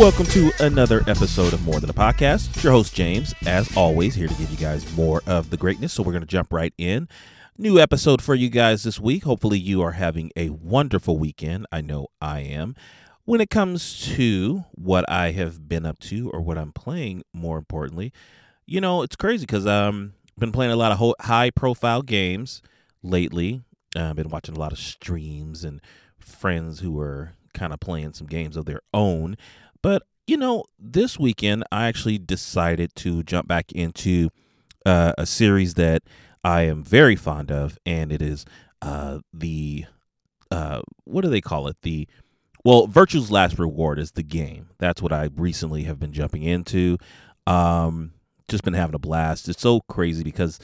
Welcome to another episode of More Than a Podcast. It's your host James, as always, here to give you guys more of the greatness. So we're going to jump right in. New episode for you guys this week. Hopefully, you are having a wonderful weekend. I know I am. When it comes to what I have been up to or what I'm playing, more importantly, you know, it's crazy because um, I've been playing a lot of high profile games lately. Uh, I've been watching a lot of streams and friends who are kind of playing some games of their own. But, you know, this weekend I actually decided to jump back into uh, a series that I am very fond of, and it is uh, the, uh, what do they call it? The, well, Virtue's Last Reward is the game. That's what I recently have been jumping into. Um, just been having a blast. It's so crazy because,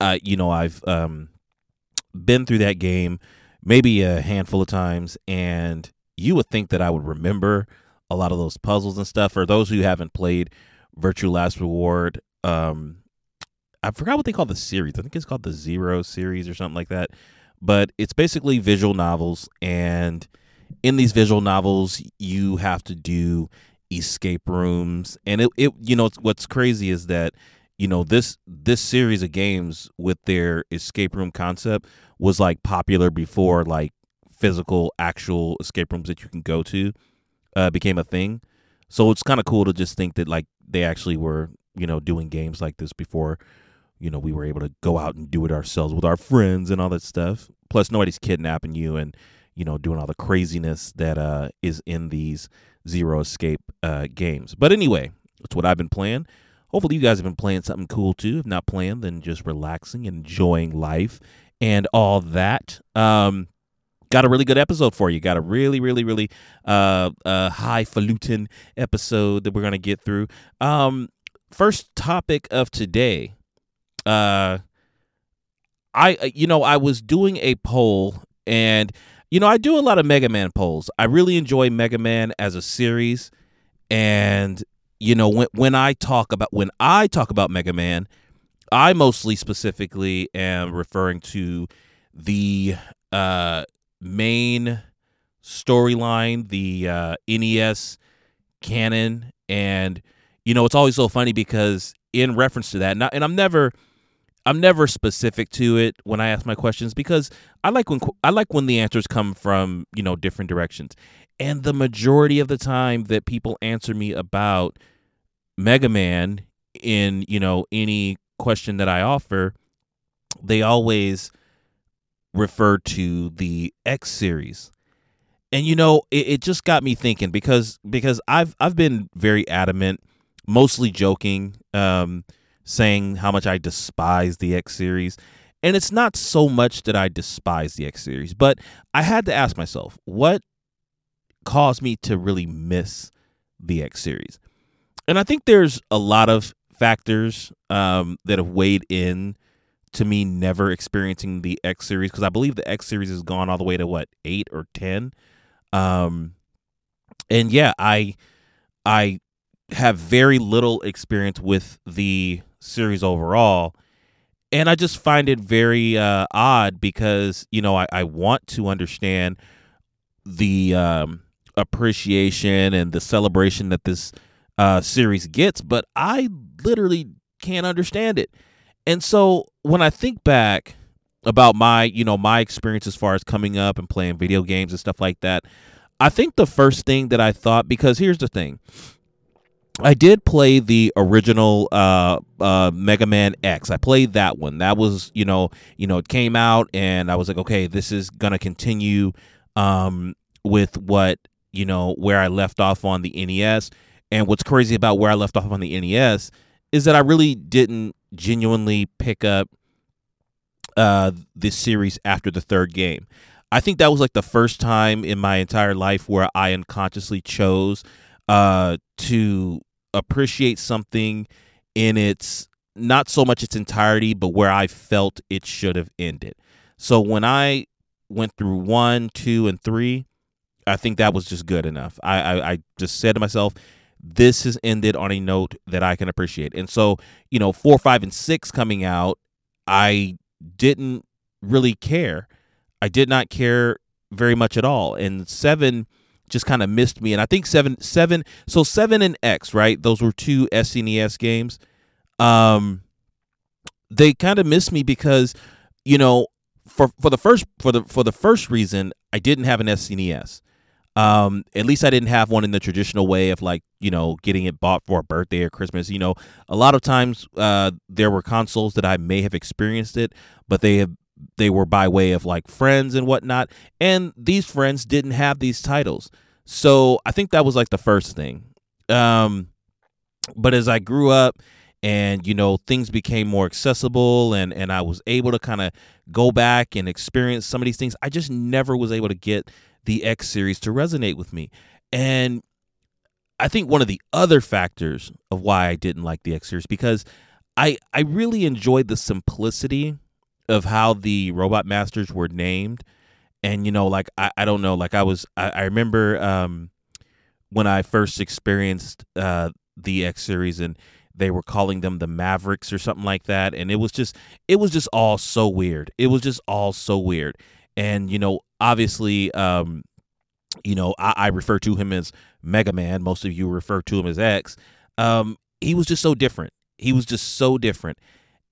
uh, you know, I've um, been through that game maybe a handful of times, and you would think that I would remember a lot of those puzzles and stuff. For those who haven't played Virtue Last Reward, um, I forgot what they call the series. I think it's called the Zero series or something like that. But it's basically visual novels, and in these visual novels, you have to do escape rooms. And it, it you know, what's crazy is that you know this this series of games with their escape room concept was like popular before like physical actual escape rooms that you can go to uh, became a thing. So it's kind of cool to just think that like they actually were, you know, doing games like this before, you know, we were able to go out and do it ourselves with our friends and all that stuff. Plus nobody's kidnapping you and, you know, doing all the craziness that uh is in these zero escape uh games. But anyway, that's what I've been playing. Hopefully you guys have been playing something cool too. If not playing, then just relaxing, enjoying life and all that. Um got a really good episode for you. Got a really, really, really uh, uh, highfalutin episode that we're gonna get through. Um, first topic of today. Uh, I uh, you know I was doing a poll and you know I do a lot of Mega Man polls. I really enjoy Mega Man as a series, and you know when when I talk about when I talk about Mega Man, I mostly specifically am referring to the uh main storyline, the uh, NES canon, and you know it's always so funny because in reference to that, and, I'm never. I'm never specific to it when I ask my questions because I like when I like when the answers come from you know different directions, and the majority of the time that people answer me about Mega Man in you know any question that I offer, they always refer to the X series. And you know, it, it just got me thinking because because I've I've been very adamant, mostly joking, um, saying how much I despise the X series. And it's not so much that I despise the X series, but I had to ask myself, what caused me to really miss the X series? And I think there's a lot of factors um, that have weighed in to me never experiencing the X series because I believe the X series has gone all the way to what eight or ten. Um, and yeah, I I have very little experience with the series overall, and I just find it very uh, odd because you know I, I want to understand the um, appreciation and the celebration that this uh, series gets, but I literally can't understand it. And so when I think back about my, you know, my experience as far as coming up and playing video games and stuff like that, I think the first thing that I thought because here's the thing. I did play the original uh, uh, Mega Man X. I played that one. That was, you know, you know, it came out, and I was like, okay, this is gonna continue um, with what you know where I left off on the NES. And what's crazy about where I left off on the NES is that I really didn't genuinely pick up uh, this series after the third game. I think that was like the first time in my entire life where I unconsciously chose uh, to appreciate something in its not so much its entirety, but where I felt it should have ended. So when I went through one, two, and three, I think that was just good enough. I, I, I just said to myself, this has ended on a note that I can appreciate. And so, you know, four, five, and six coming out, I didn't really care. I did not care very much at all. And seven just kind of missed me. And I think seven seven so seven and X right. Those were two SNES games. Um, they kind of missed me because you know for for the first for the for the first reason I didn't have an SNES. Um, at least I didn't have one in the traditional way of like you know getting it bought for a birthday or Christmas. You know, a lot of times uh, there were consoles that I may have experienced it, but they have they were by way of like friends and whatnot, and these friends didn't have these titles. So I think that was like the first thing. Um, but as I grew up and you know things became more accessible and and I was able to kind of go back and experience some of these things, I just never was able to get the X series to resonate with me. And I think one of the other factors of why I didn't like the X series because I I really enjoyed the simplicity of how the robot masters were named. And you know, like I, I don't know, like I was I, I remember um when I first experienced uh the X series and they were calling them the Mavericks or something like that. And it was just it was just all so weird. It was just all so weird. And you know, obviously, um, you know, I, I refer to him as Mega Man. Most of you refer to him as X. Um, he was just so different. He was just so different.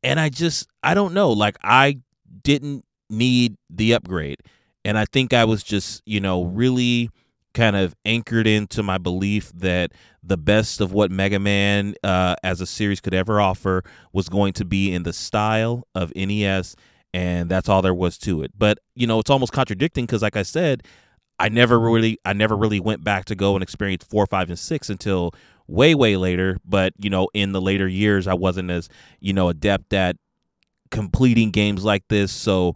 And I just, I don't know. Like, I didn't need the upgrade. And I think I was just, you know, really kind of anchored into my belief that the best of what Mega Man uh, as a series could ever offer was going to be in the style of NES and that's all there was to it. But you know, it's almost contradicting because, like I said, I never really, I never really went back to go and experience four, five, and six until way, way later. But you know, in the later years, I wasn't as you know adept at completing games like this, so.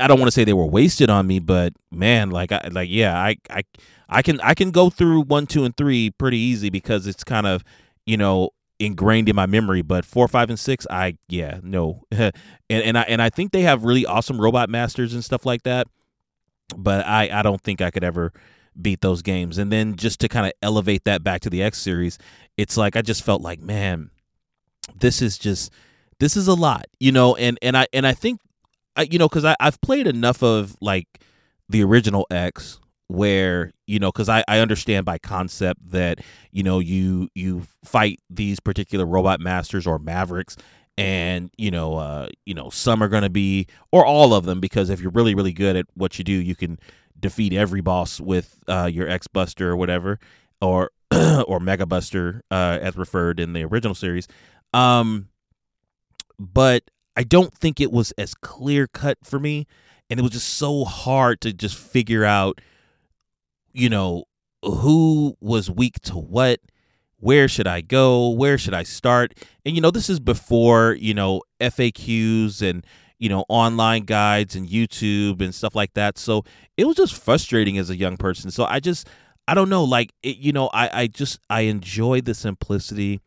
I don't want to say they were wasted on me, but man, like I like yeah, I I I can I can go through one, two, and three pretty easy because it's kind of you know ingrained in my memory. But four, five, and six, I yeah, no, and and I and I think they have really awesome robot masters and stuff like that. But I I don't think I could ever beat those games. And then just to kind of elevate that back to the X series, it's like I just felt like man, this is just this is a lot, you know. And and I and I think I you know because I I've played enough of like the original X where you know because I, I understand by concept that you know you you fight these particular robot masters or mavericks and you know uh you know some are going to be or all of them because if you're really really good at what you do you can defeat every boss with uh your x buster or whatever or or mega buster uh as referred in the original series. Um but i don't think it was as clear cut for me and it was just so hard to just figure out you know, who was weak to what, where should I go, where should I start? And you know, this is before, you know, FAQs and you know, online guides and YouTube and stuff like that. So it was just frustrating as a young person. So I just I don't know, like it, you know, I I just I enjoy the simplicity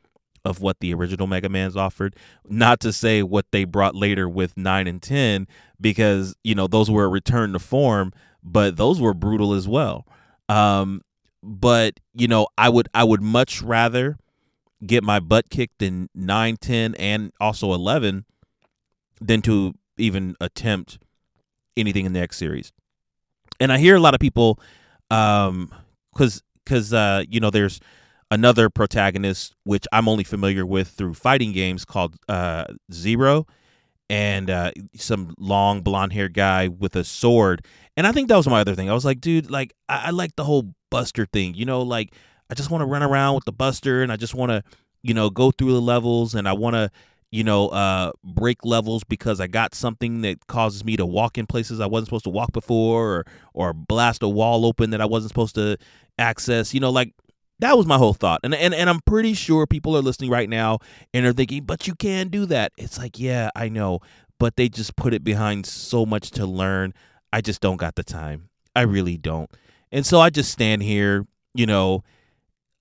of what the original Mega Man's offered. Not to say what they brought later with nine and ten, because you know those were a return to form, but those were brutal as well. Um, but you know, I would I would much rather get my butt kicked in 9, 10, and also 11 than to even attempt anything in the X series. And I hear a lot of people, um, because because uh, you know, there's another protagonist which I'm only familiar with through fighting games called uh, Zero, and uh, some long blonde haired guy with a sword. And I think that was my other thing. I was like, dude, like I, I like the whole Buster thing. You know, like I just want to run around with the Buster, and I just want to, you know, go through the levels, and I want to, you know, uh, break levels because I got something that causes me to walk in places I wasn't supposed to walk before, or or blast a wall open that I wasn't supposed to access. You know, like that was my whole thought. And, and and I'm pretty sure people are listening right now and are thinking, but you can do that. It's like, yeah, I know. But they just put it behind so much to learn. I just don't got the time. I really don't. And so I just stand here, you know,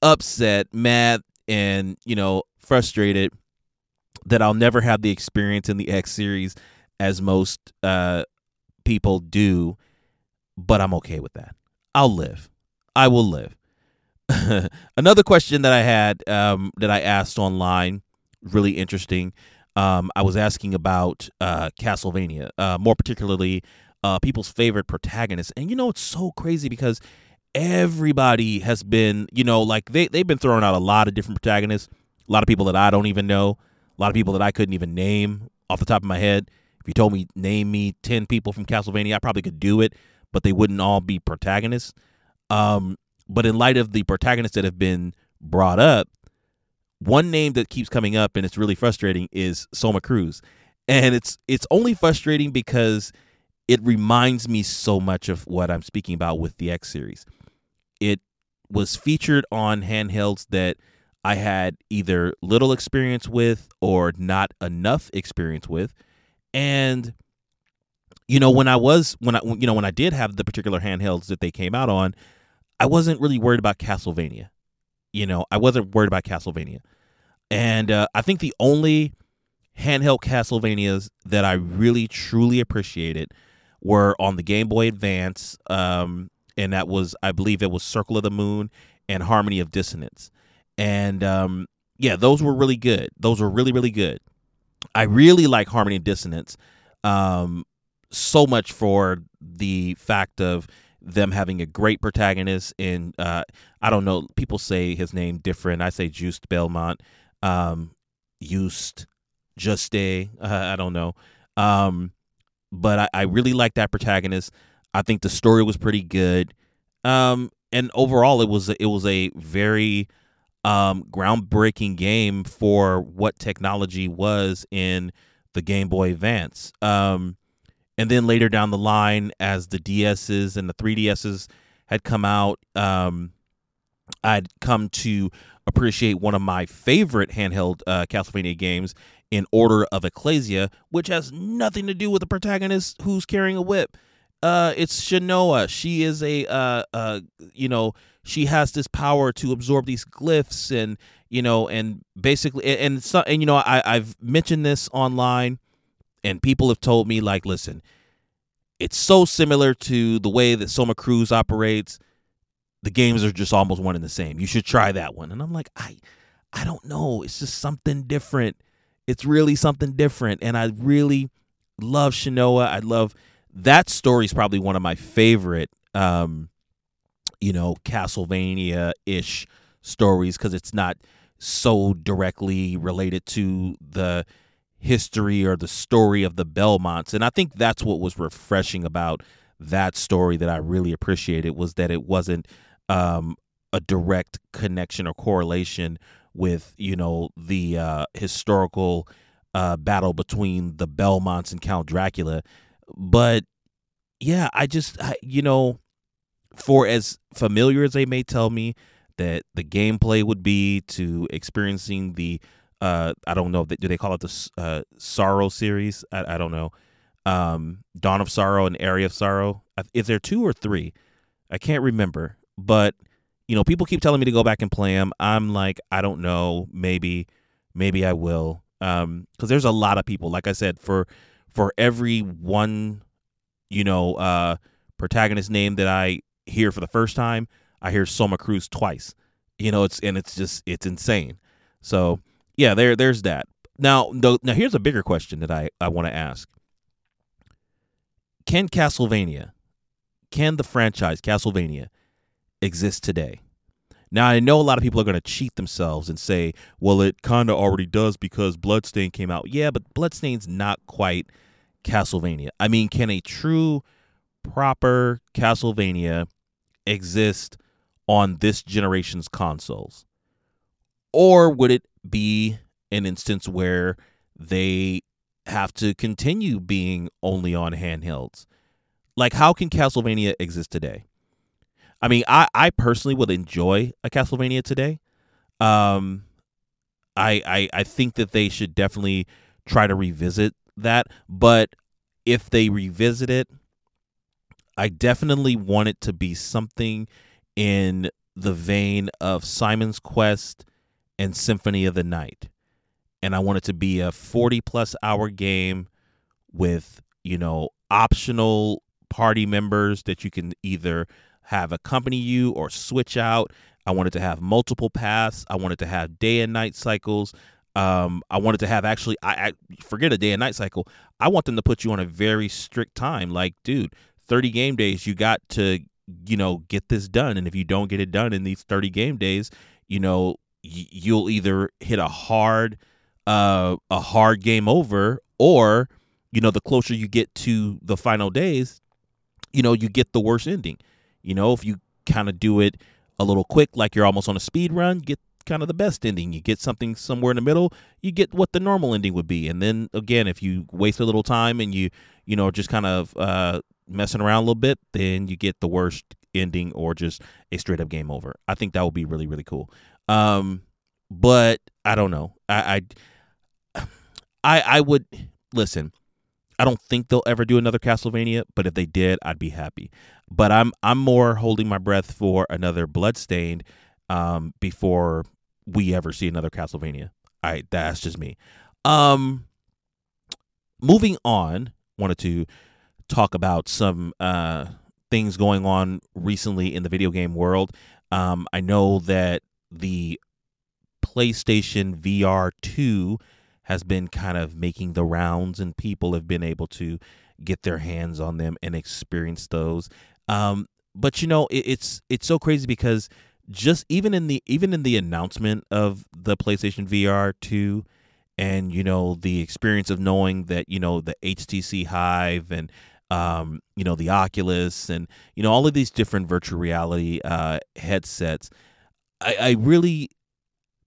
upset, mad, and, you know, frustrated that I'll never have the experience in the X series as most uh, people do. But I'm okay with that. I'll live. I will live. Another question that I had um, that I asked online, really interesting. Um, I was asking about uh, Castlevania, uh, more particularly uh, people's favorite protagonists. And you know, it's so crazy because everybody has been, you know, like they they've been throwing out a lot of different protagonists, a lot of people that I don't even know, a lot of people that I couldn't even name off the top of my head. If you told me name me 10 people from Castlevania, I probably could do it, but they wouldn't all be protagonists. Um, but in light of the protagonists that have been brought up, one name that keeps coming up and it's really frustrating is Soma Cruz. And it's it's only frustrating because it reminds me so much of what I'm speaking about with the X series. It was featured on handhelds that I had either little experience with or not enough experience with. And you know, when I was when I you know, when I did have the particular handhelds that they came out on, I wasn't really worried about Castlevania. You know, I wasn't worried about Castlevania. And uh, I think the only handheld Castlevanias that I really truly appreciated were on the Game Boy Advance, um, and that was I believe it was Circle of the Moon and Harmony of Dissonance, and um, yeah, those were really good. Those were really really good. I really like Harmony of Dissonance, um, so much for the fact of them having a great protagonist in uh, I don't know people say his name different I say Juste Belmont um Juste Juste uh, I don't know um but I, I really like that protagonist. I think the story was pretty good. Um, and overall, it was it was a very um, groundbreaking game for what technology was in the Game Boy Advance. Um, and then later down the line, as the DSs and the 3DSs had come out, um, I'd come to appreciate one of my favorite handheld uh, Castlevania games in Order of Ecclesia, which has nothing to do with the protagonist who's carrying a whip. Uh, it's Shanoa. She is a, uh, uh, you know, she has this power to absorb these glyphs and, you know, and basically, and, and, so, and you know, I, I've mentioned this online and people have told me, like, listen, it's so similar to the way that Soma Cruz operates. The games are just almost one and the same. You should try that one. And I'm like, I, I don't know. It's just something different it's really something different. And I really love Shanoa. I love that story is probably one of my favorite um, you know, Castlevania ish stories because it's not so directly related to the history or the story of the Belmonts. And I think that's what was refreshing about that story that I really appreciated was that it wasn't um, a direct connection or correlation with you know the uh, historical uh, battle between the Belmonts and Count Dracula, but yeah, I just I, you know, for as familiar as they may tell me that the gameplay would be to experiencing the uh, I don't know do they call it the uh, Sorrow series? I, I don't know. Um, Dawn of Sorrow and Aria of Sorrow. Is there two or three? I can't remember, but you know, people keep telling me to go back and play them. I'm like, I don't know, maybe, maybe I will. Um, because there's a lot of people. Like I said, for for every one, you know, uh, protagonist name that I hear for the first time, I hear Soma Cruz twice. You know, it's and it's just it's insane. So yeah, there there's that. Now, now here's a bigger question that I I want to ask. Can Castlevania, can the franchise Castlevania exist today. Now, I know a lot of people are going to cheat themselves and say, well, it kind of already does because Bloodstain came out. Yeah, but Bloodstain's not quite Castlevania. I mean, can a true, proper Castlevania exist on this generation's consoles? Or would it be an instance where they have to continue being only on handhelds? Like, how can Castlevania exist today? I mean, I I personally would enjoy a Castlevania today. Um, I I I think that they should definitely try to revisit that. But if they revisit it, I definitely want it to be something in the vein of Simon's Quest and Symphony of the Night. And I want it to be a 40 plus hour game with, you know, optional party members that you can either have accompany you or switch out. I wanted to have multiple paths. I wanted to have day and night cycles. Um, I wanted to have actually, I, I forget a day and night cycle. I want them to put you on a very strict time. Like, dude, 30 game days, you got to you know, get this done. And if you don't get it done in these 30 game days, you know, you'll either hit a hard, uh, a hard game over, or, you know, the closer you get to the final days, you know, you get the worst ending. You know, if you kind of do it a little quick, like you're almost on a speed run, get kind of the best ending. You get something somewhere in the middle, you get what the normal ending would be. And then again, if you waste a little time and you, you know, just kind of uh, messing around a little bit, then you get the worst ending or just a straight up game over. I think that would be really, really cool. Um, but I don't know. I, I, I, I would listen. I don't think they'll ever do another Castlevania, but if they did, I'd be happy. But I'm I'm more holding my breath for another Bloodstained um, before we ever see another Castlevania. I that's just me. Um, moving on, wanted to talk about some uh, things going on recently in the video game world. Um, I know that the PlayStation VR 2 has been kind of making the rounds, and people have been able to get their hands on them and experience those. Um, but you know, it, it's it's so crazy because just even in the even in the announcement of the PlayStation VR 2 and you know the experience of knowing that you know the HTC Vive and um, you know the Oculus and you know all of these different virtual reality uh, headsets, I, I really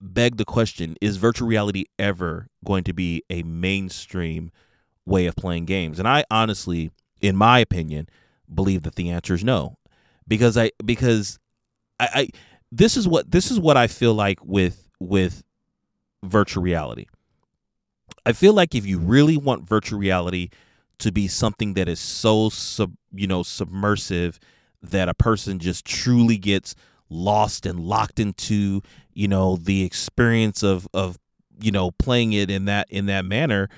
beg the question: Is virtual reality ever going to be a mainstream way of playing games? And I honestly, in my opinion, believe that the answer is no, because I because I, I this is what this is what I feel like with with virtual reality. I feel like if you really want virtual reality to be something that is so sub, you know submersive that a person just truly gets lost and locked into you know the experience of of you know playing it in that in that manner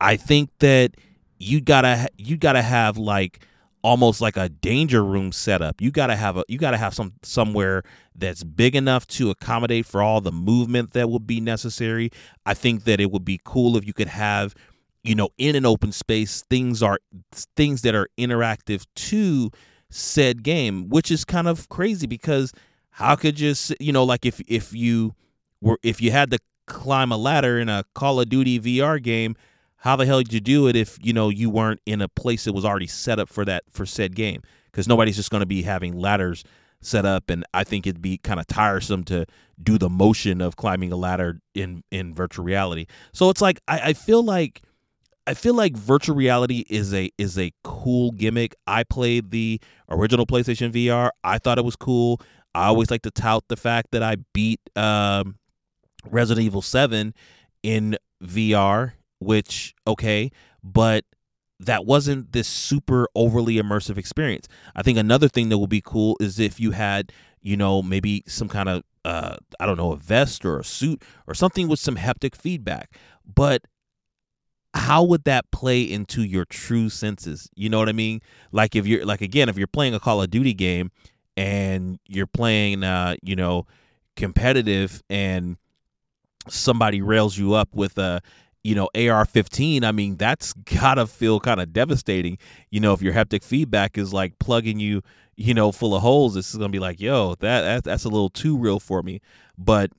i think that you gotta you gotta have like almost like a danger room setup. You got to have a you got to have some somewhere that's big enough to accommodate for all the movement that would be necessary. I think that it would be cool if you could have you know in an open space things are things that are interactive to said game, which is kind of crazy because how could you you know like if if you were if you had to climb a ladder in a Call of Duty VR game, how the hell did you do it if you know you weren't in a place that was already set up for that for said game because nobody's just going to be having ladders set up and i think it'd be kind of tiresome to do the motion of climbing a ladder in in virtual reality so it's like i, I feel like I feel like virtual reality is a is a cool gimmick. I played the original PlayStation VR. I thought it was cool. I always like to tout the fact that I beat um, Resident Evil Seven in VR which okay, but that wasn't this super overly immersive experience. I think another thing that would be cool is if you had, you know, maybe some kind of uh I don't know, a vest or a suit or something with some haptic feedback. But how would that play into your true senses? You know what I mean? Like if you're like again, if you're playing a Call of Duty game and you're playing uh, you know, competitive and somebody rails you up with a you know, AR 15, I mean, that's gotta feel kind of devastating. You know, if your haptic feedback is like plugging you, you know, full of holes, it's gonna be like, yo, that that's a little too real for me. But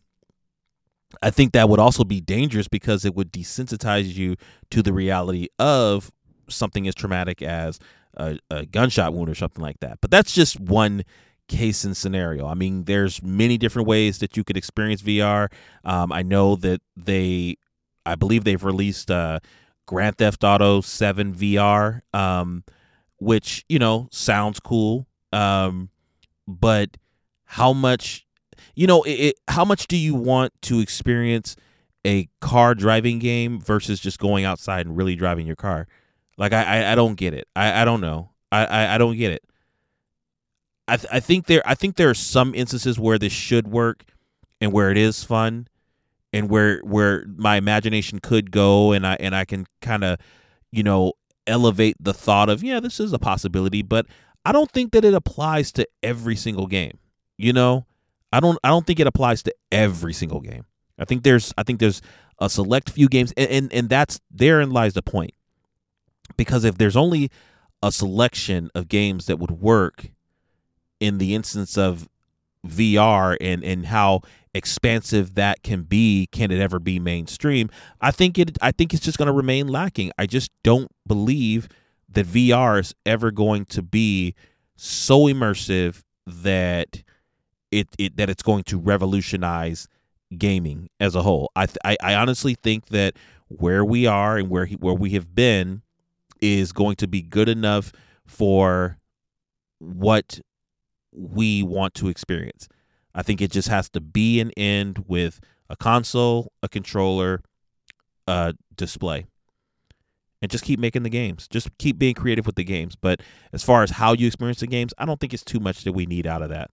I think that would also be dangerous because it would desensitize you to the reality of something as traumatic as a, a gunshot wound or something like that. But that's just one case and scenario. I mean, there's many different ways that you could experience VR. Um, I know that they I believe they've released uh, Grand Theft Auto 7 VR, um, which, you know, sounds cool. Um, but how much, you know, it, it, how much do you want to experience a car driving game versus just going outside and really driving your car? Like, I, I, I don't get it. I, I don't know. I, I, I don't get it. I, th- I think there I think there are some instances where this should work and where it is fun and where where my imagination could go and I and I can kind of you know elevate the thought of yeah this is a possibility but I don't think that it applies to every single game you know? I don't I don't think it applies to every single game. I think there's I think there's a select few games and and, and that's therein lies the point. Because if there's only a selection of games that would work in the instance of VR and and how expansive that can be can it ever be mainstream? I think it i think it's just going to remain lacking. I just don't believe that vr is ever going to be so immersive that it, it that it's going to revolutionize gaming as a whole. I i, I honestly think that where we are and where he, where we have been is going to be good enough for what we want to experience I think it just has to be an end with a console, a controller, a display. And just keep making the games. Just keep being creative with the games. But as far as how you experience the games, I don't think it's too much that we need out of that.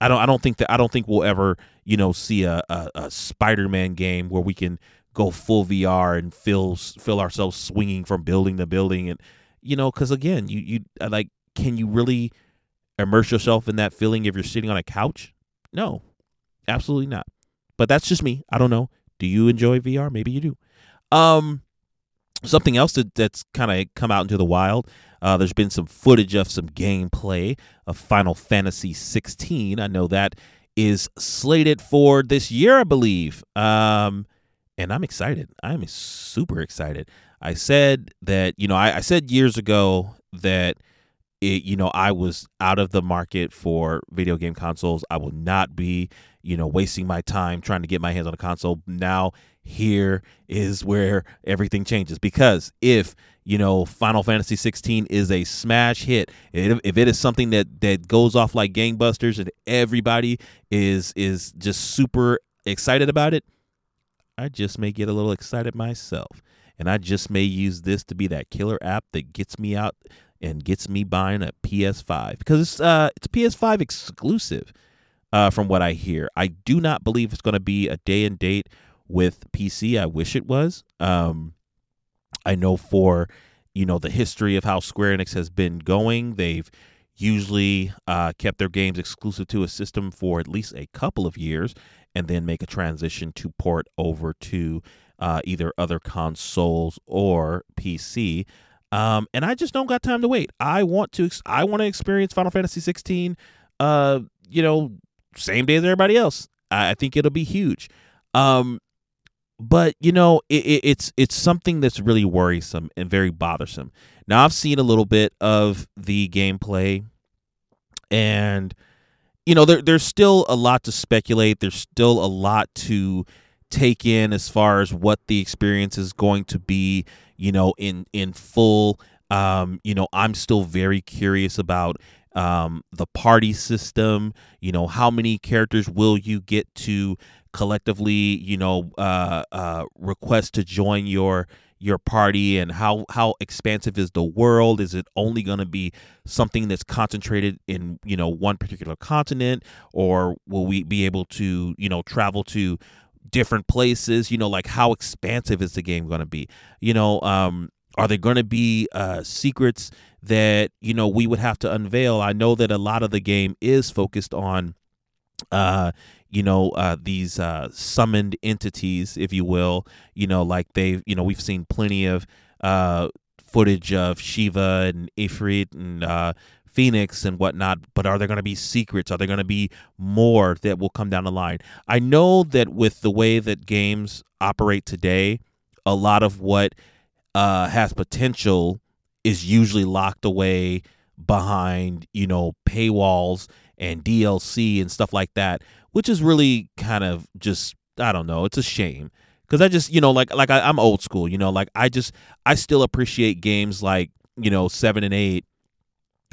I don't I don't think that I don't think we'll ever, you know, see a, a, a Spider-Man game where we can go full VR and feel feel ourselves swinging from building to building and you know, cuz again, you you like can you really immerse yourself in that feeling if you're sitting on a couch? No, absolutely not. But that's just me. I don't know. Do you enjoy VR? Maybe you do. Um, something else that, that's kind of come out into the wild. Uh, there's been some footage of some gameplay of Final Fantasy 16. I know that is slated for this year, I believe. Um, and I'm excited. I'm super excited. I said that, you know, I, I said years ago that it, you know, I was out of the market for video game consoles. I will not be, you know, wasting my time trying to get my hands on a console. Now, here is where everything changes because if you know Final Fantasy 16 is a smash hit, if it is something that that goes off like gangbusters and everybody is is just super excited about it, I just may get a little excited myself. And I just may use this to be that killer app that gets me out and gets me buying a PS5 because it's uh it's a PS5 exclusive. Uh, from what I hear, I do not believe it's going to be a day and date with PC. I wish it was. Um, I know for you know the history of how Square Enix has been going, they've usually uh, kept their games exclusive to a system for at least a couple of years, and then make a transition to port over to uh, either other consoles or PC. Um, and I just don't got time to wait. I want to I want to experience Final Fantasy 16 uh, you know, same day as everybody else. I, I think it'll be huge. Um, but you know, it, it, it's it's something that's really worrisome and very bothersome. Now I've seen a little bit of the gameplay, and you know, there there's still a lot to speculate. There's still a lot to take in as far as what the experience is going to be you know in in full um you know i'm still very curious about um the party system you know how many characters will you get to collectively you know uh uh request to join your your party? And how how expansive is the world? Is it only going to be something that's concentrated in you know one particular continent? Or will we be able to you know travel to different places you know like how expansive is the game going to be? You know um are there going to be uh secrets that you know we would have to unveil? I know that a lot of the game is focused on uh you know uh these uh summoned entities if you will. You know like they've you know we've seen plenty of uh footage of shiva and ifrit and uh Phoenix and whatnot, but are there going to be secrets? Are there going to be more that will come down the line? I know that with the way that games operate today, a lot of what uh, has potential is usually locked away behind, you know, paywalls and DLC and stuff like that, which is really kind of just, I don't know, it's a shame because I just you know like like I, am old school you know like I just I still appreciate games like you know seven and eight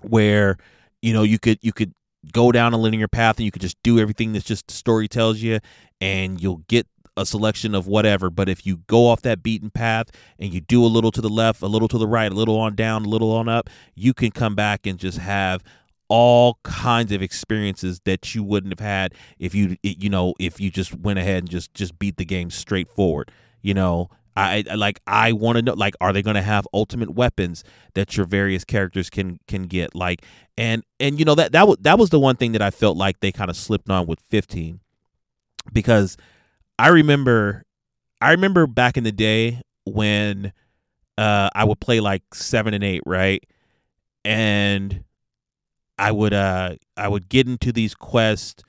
where you know you could you could go down a linear path and you could just do everything that's just the story tells you and you'll get a selection of whatever. But if you go off that beaten path and you do a little to the left a little to the right a little on down a little on up you can come back and just have all kinds of experiences that you wouldn't have had if you you know if you just went ahead and just just beat the game straightforward you know I, I like I want to know like are they going to have ultimate weapons that your various characters can can get? Like and and you know that that was that was the one thing that I felt like they kind of slipped on with 15 because I remember I remember back in the day when uh I would play like 7 and 8 right? And I would uh I would get into these quests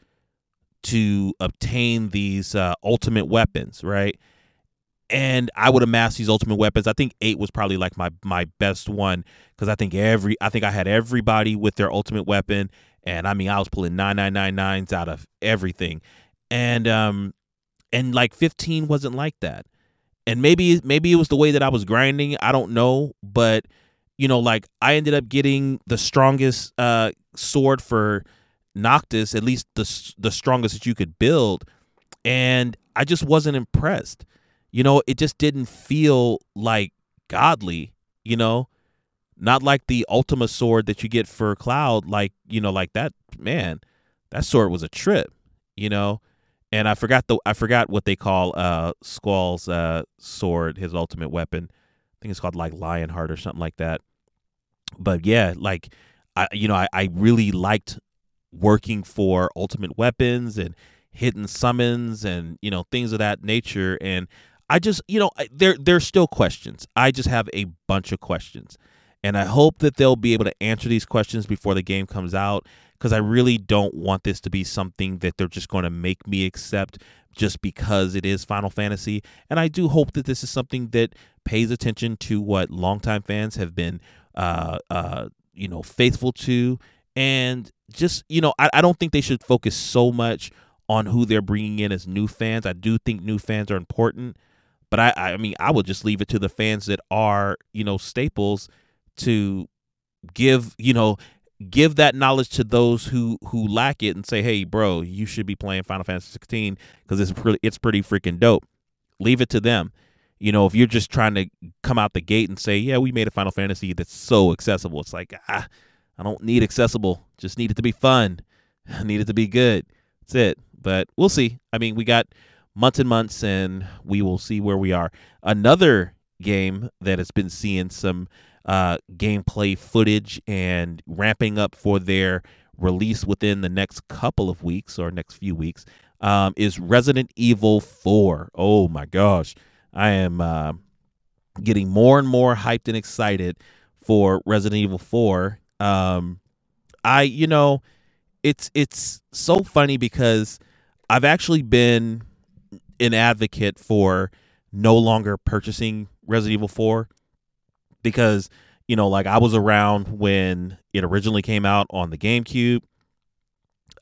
to obtain these uh, ultimate weapons, right? And I would amass these ultimate weapons. I think eight was probably like my my best one because I think every I think I had everybody with their ultimate weapon, and I mean I was pulling nine nine nine nines out of everything, and um and like fifteen wasn't like that, and maybe maybe it was the way that I was grinding. I don't know, but you know, like I ended up getting the strongest uh sword for Noctis, at least the the strongest that you could build, and I just wasn't impressed. You know, it just didn't feel like godly. You know, not like the Ultima sword that you get for Cloud. Like you know, like that man, that sword was a trip. You know, and I forgot the I forgot what they call uh Squall's uh sword, his ultimate weapon. I think it's called like Lionheart or something like that. But yeah, like I you know I, I really liked working for ultimate weapons and hidden summons and you know things of that nature and i just you know there there's still questions. I just have a bunch of questions. And i hope that they'll be able to answer these questions before the game comes out because i really don't want this to be something that they're just going to make me accept just because it is final fantasy. And i do hope that this is something that pays attention to what longtime fans have been uh uh you know faithful to. And just you know I, I don't think they should focus so much on who they're bringing in as new fans. I do think new fans are important but i i mean i would just leave it to the fans that are you know staples to give you know give that knowledge to those who who lack it and say hey bro you should be playing final fantasy 16 because it's pretty it's pretty freaking dope leave it to them you know if you're just trying to come out the gate and say yeah we made a final fantasy that's so accessible it's like ah I don't need accessible. Just need it to be fun. I need it to be good. That's it. But we'll see. I mean, we got months and months, and we will see where we are. Another game that has been seeing some uh, gameplay footage and ramping up for their release within the next couple of weeks or next few weeks um, is Resident Evil 4. Oh my gosh. I am uh, getting more and more hyped and excited for Resident Evil 4 um, I you know, it's it's so funny because I've actually been an advocate for no longer purchasing Resident Evil 4 because you know, like I was around when it originally came out on the GameCube.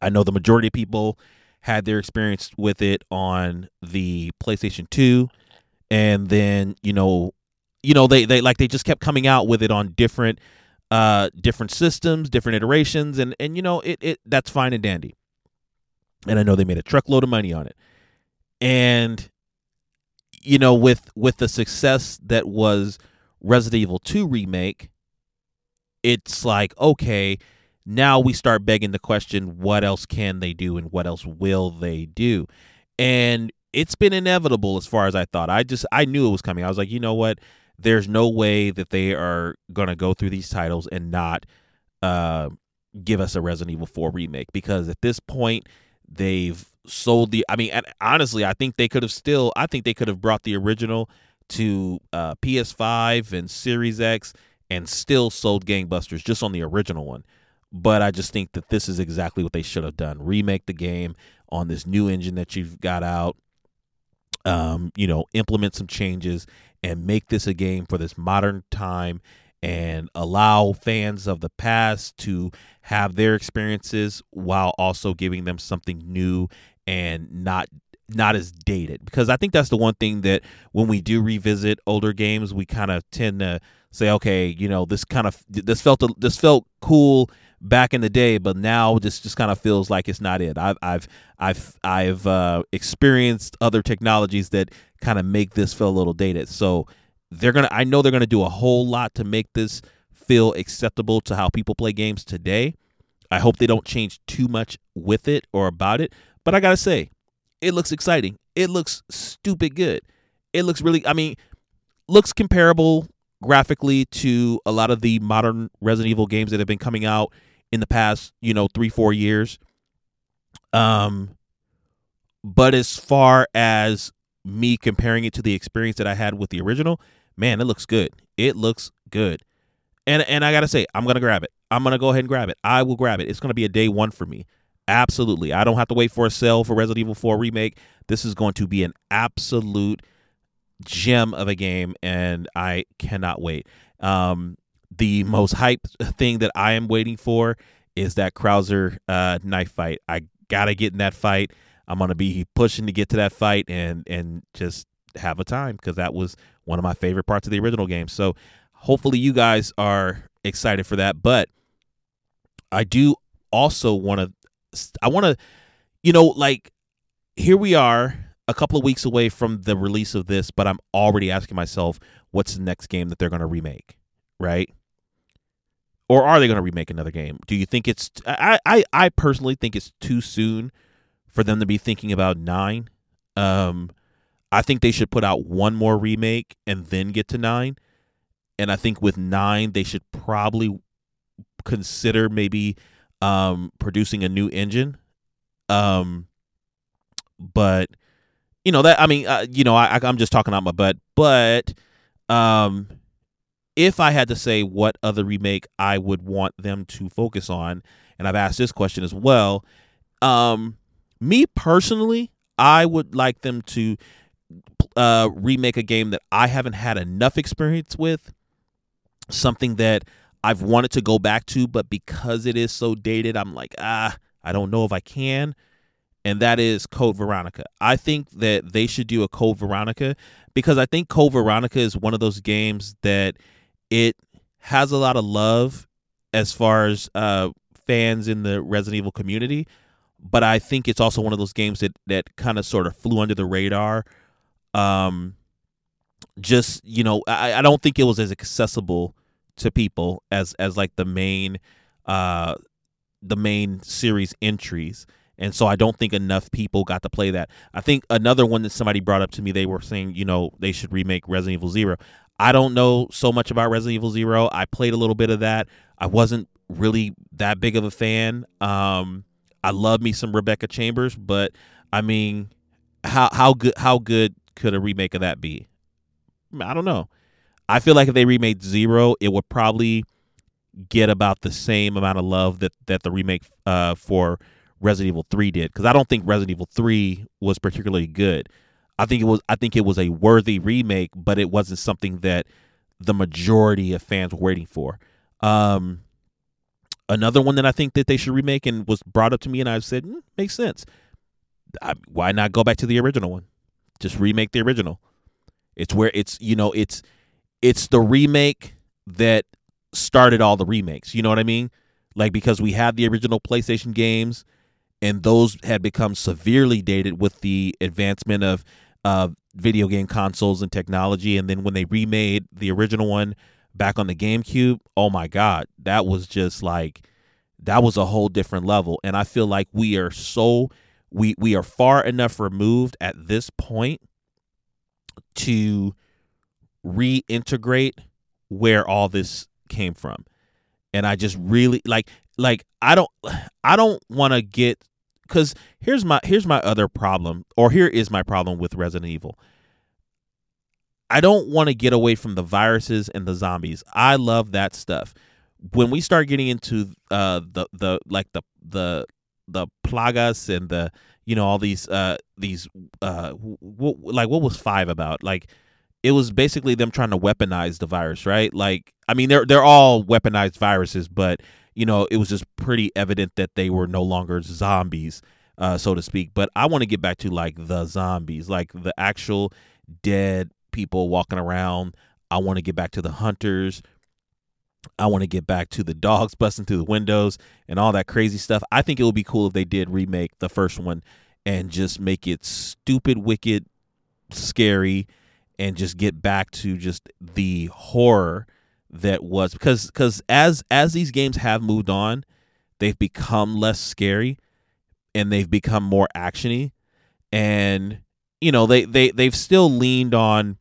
I know the majority of people had their experience with it on the PlayStation 2 and then, you know, you know they they like they just kept coming out with it on different uh, different systems, different iterations, and and you know it it that's fine and dandy. And I know they made a truckload of money on it, and you know with with the success that was Resident Evil 2 remake, it's like okay, now we start begging the question: what else can they do, and what else will they do? And it's been inevitable as far as I thought. I just I knew it was coming. I was like, you know what? there's no way that they are going to go through these titles and not uh, give us a Resident Evil 4 remake because at this point they've sold the I mean honestly I think they could have still I think they could have brought the original to uh, PS5 and Series X and still sold gangbusters just on the original one. But I just think that this is exactly what they should have done. Remake the game on this new engine that you've got out um, you know implement some changes and make this a game for this modern time and allow fans of the past to have their experiences while also giving them something new and not not as dated because I think that's the one thing that when we do revisit older games we kind of tend to say okay you know this kind of this felt this felt cool back in the day, but now this just kind of feels like it's not it. I've I've I've I've uh, experienced other technologies that kind of make this feel a little dated. So they're gonna I know they're gonna do a whole lot to make this feel acceptable to how people play games today. I hope they don't change too much with it or about it. But I gotta say, it looks exciting. It looks stupid good. It looks really I mean, looks comparable graphically to a lot of the modern Resident Evil games that have been coming out in the past, you know, three, four years. Um, but as far as me comparing it to the experience that I had with the original, man, it looks good. It looks good. And and I gotta say, I'm gonna grab it. I'm gonna go ahead and grab it. I will grab it. It's gonna be a day one for me. Absolutely. I don't have to wait for a sale for Resident Evil 4 remake. This is going to be an absolute gem of a game, and I cannot wait. Um, the most hype thing that I am waiting for is that Krauser uh, knife fight. I gotta get in that fight. I'm gonna be pushing to get to that fight and and just have a time because that was one of my favorite parts of the original game. So hopefully you guys are excited for that. But I do also want to. I want to, you know, like here we are a couple of weeks away from the release of this, but I'm already asking myself, what's the next game that they're going to remake, right? Or are they going to remake another game? Do you think it's? I, I I personally think it's too soon for them to be thinking about nine. Um, I think they should put out one more remake and then get to nine. And I think with nine, they should probably consider maybe um, producing a new engine. Um, but you know that I mean, uh, you know, I, I'm just talking out my butt. But um, if I had to say what other remake I would want them to focus on, and I've asked this question as well. Um, me personally, I would like them to uh, remake a game that I haven't had enough experience with, something that I've wanted to go back to, but because it is so dated, I'm like, ah, I don't know if I can. And that is Code Veronica. I think that they should do a Code Veronica because I think Code Veronica is one of those games that it has a lot of love as far as uh, fans in the Resident Evil community, but I think it's also one of those games that that kind of sort of flew under the radar um just you know I, I don't think it was as accessible to people as as like the main uh the main series entries and so I don't think enough people got to play that. I think another one that somebody brought up to me, they were saying, you know, they should remake Resident Evil Zero. I don't know so much about Resident Evil Zero. I played a little bit of that. I wasn't really that big of a fan. Um, I love me some Rebecca Chambers, but I mean, how how good how good could a remake of that be? I don't know. I feel like if they remade Zero, it would probably get about the same amount of love that that the remake uh, for Resident Evil 3 did because I don't think Resident Evil 3 was particularly good. I think it was I think it was a worthy remake, but it wasn't something that the majority of fans were waiting for. Um, another one that I think that they should remake and was brought up to me, and I've said mm, makes sense. I, why not go back to the original one? Just remake the original. It's where it's you know it's it's the remake that started all the remakes. You know what I mean? Like because we had the original PlayStation games and those had become severely dated with the advancement of uh, video game consoles and technology and then when they remade the original one back on the GameCube, oh my god, that was just like that was a whole different level and I feel like we are so we we are far enough removed at this point to reintegrate where all this came from. And i just really like like i don't i don't want to get because here's my here's my other problem or here is my problem with resident evil. I don't want to get away from the viruses and the zombies. I love that stuff. When we start getting into uh the the like the the the plagas and the you know all these uh these uh w- w- like what was five about? Like it was basically them trying to weaponize the virus right? Like i mean they're they're all weaponized viruses but you know it was just pretty evident that they were no longer zombies uh so to speak. But i want to get back to like the zombies like the actual dead people walking around. I want to get back to the hunters. I want to get back to the dogs busting through the windows and all that crazy stuff. I think it would be cool if they did remake the first one and just make it stupid, wicked, scary, and just get back to just the horror that was because because as as these games have moved on, they've become less scary and they've become more actiony, and you know they they they've still leaned on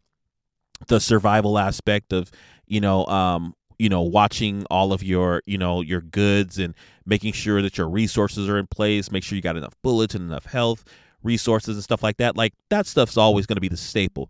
the survival aspect of you know um you know watching all of your you know your goods and making sure that your resources are in place make sure you got enough bullets and enough health resources and stuff like that. Like that stuff's always going to be the staple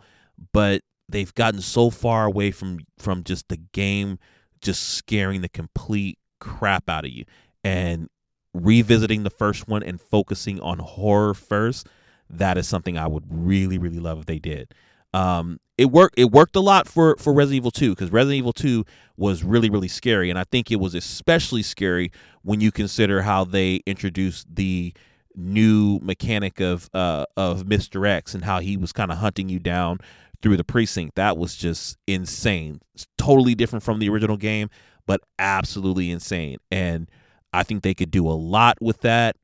but they've gotten so far away from from just the game just scaring the complete crap out of you. And revisiting the first one and focusing on horror first, that is something I would really, really love if they did. Um, it worked. It worked a lot for for Resident Evil 2 because Resident Evil 2 was really, really scary, and I think it was especially scary when you consider how they introduced the new mechanic of uh of Mr. X and how he was kind of hunting you down through the precinct. That was just insane. It's totally different from the original game, but absolutely insane. And I think they could do a lot with that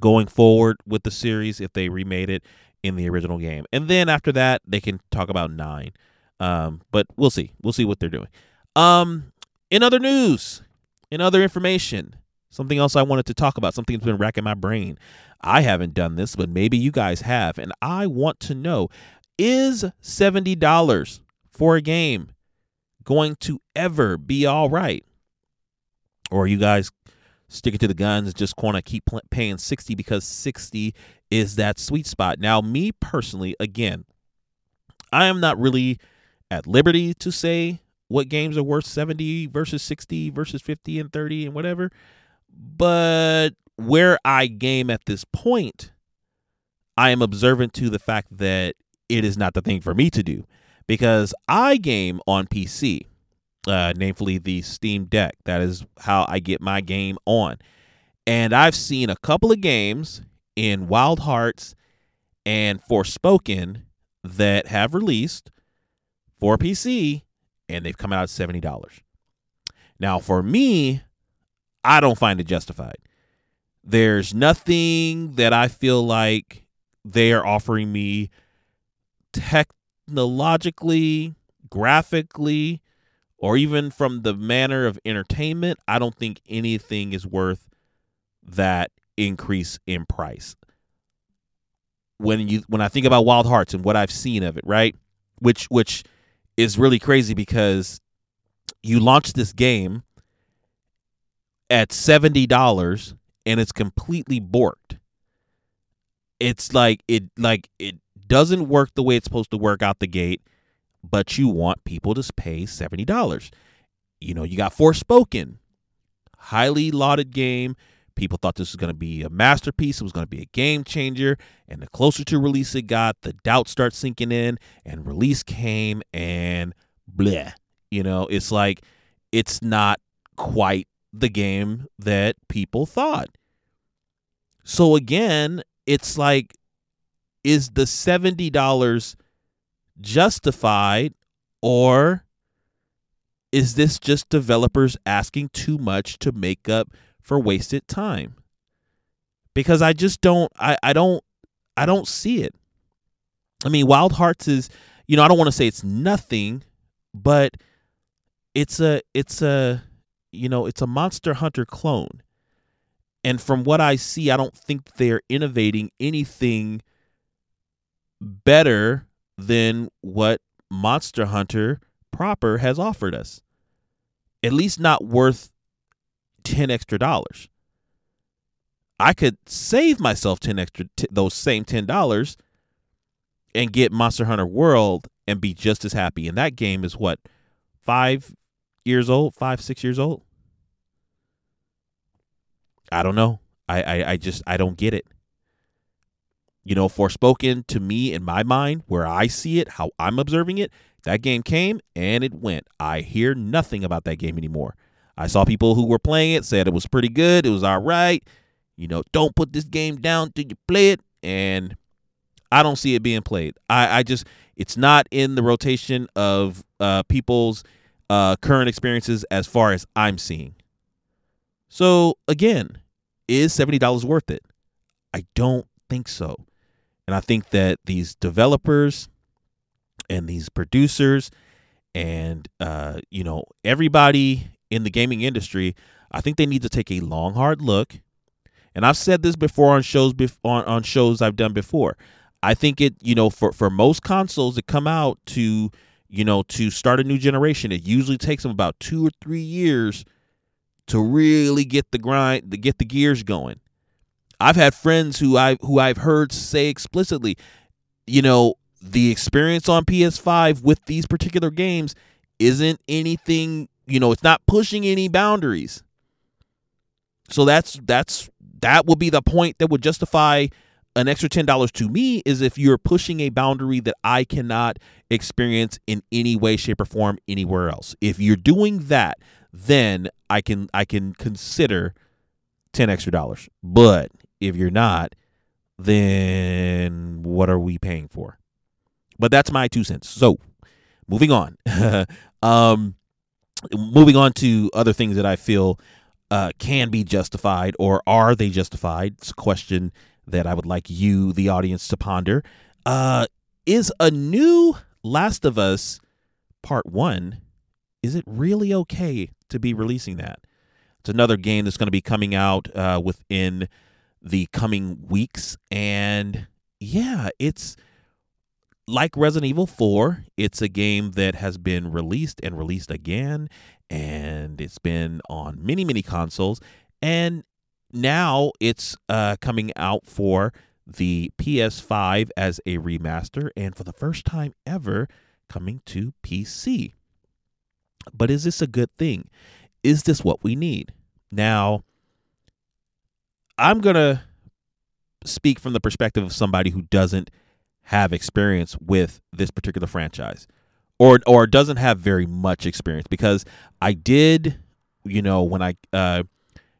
going forward with the series if they remade it in the original game. And then after that, they can talk about nine. Um, but we'll see. We'll see what they're doing. Um, in other news, in other information, something else I wanted to talk about, something that's been racking my brain. I haven't done this, but maybe you guys have. And I want to know is $70 for a game going to ever be all right? Or you guys sticking to the guns, just want to keep paying 60 because 60 is that sweet spot. Now, me personally, again, I am not really at liberty to say what games are worth 70 versus 60 versus 50 and 30 and whatever. But where I game at this point, I am observant to the fact that it is not the thing for me to do because I game on PC uh, namely the Steam Deck. That is how I get my game on. And I've seen a couple of games in Wild Hearts and Forspoken that have released for PC and they've come out at $70. Now, for me, I don't find it justified. There's nothing that I feel like they are offering me technologically, graphically, or even from the manner of entertainment, I don't think anything is worth that increase in price. When you when I think about Wild Hearts and what I've seen of it, right? Which which is really crazy because you launch this game at $70 and it's completely borked. It's like it like it doesn't work the way it's supposed to work out the gate but you want people to pay $70. You know, you got Forspoken, highly lauded game. People thought this was going to be a masterpiece. It was going to be a game changer. And the closer to release it got, the doubt starts sinking in. And release came and bleh. You know, it's like it's not quite the game that people thought. So again, it's like, is the $70 justified or is this just developers asking too much to make up for wasted time? Because I just don't I, I don't I don't see it. I mean Wild Hearts is you know, I don't want to say it's nothing, but it's a it's a you know, it's a Monster Hunter clone. And from what I see, I don't think they're innovating anything better than what Monster Hunter proper has offered us. At least not worth 10 extra dollars. I could save myself 10 extra t- those same $10 and get Monster Hunter World and be just as happy. And that game is what 5 years old, 5 6 years old. I don't know. I, I, I just I don't get it you know, Forspoken to me in my mind, where I see it, how I'm observing it, that game came and it went. I hear nothing about that game anymore. I saw people who were playing it said it was pretty good, it was all right. You know, don't put this game down till you play it, and I don't see it being played. I, I just it's not in the rotation of uh, people's uh, current experiences as far as I'm seeing. So again, is seventy dollars worth it? I don't think so. And I think that these developers and these producers and uh, you know everybody in the gaming industry, I think they need to take a long, hard look. And I've said this before on shows bef- on on shows I've done before. I think it, you know, for for most consoles that come out to, you know, to start a new generation, it usually takes them about two or three years to really get the grind, to get the gears going. I've had friends who I who I've heard say explicitly, you know, the experience on PS5 with these particular games isn't anything you know, it's not pushing any boundaries. So that's that's that would be the point that would justify an extra $10 to me is if you're pushing a boundary that I cannot experience in any way shape or form anywhere else. If you're doing that, then I can I can consider 10 extra dollars. But if you're not, then what are we paying for? But that's my two cents. So, moving on. um moving on to other things that I feel uh, can be justified or are they justified? It's a question that I would like you, the audience, to ponder. Uh, is a new Last of Us Part 1, is it really okay to be releasing that? It's another game that's going to be coming out uh, within the coming weeks. And yeah, it's like Resident Evil 4, it's a game that has been released and released again. And it's been on many, many consoles. And now it's uh, coming out for the PS5 as a remaster and for the first time ever coming to PC. But is this a good thing? Is this what we need? Now, I'm going to speak from the perspective of somebody who doesn't have experience with this particular franchise or or doesn't have very much experience because I did, you know, when I uh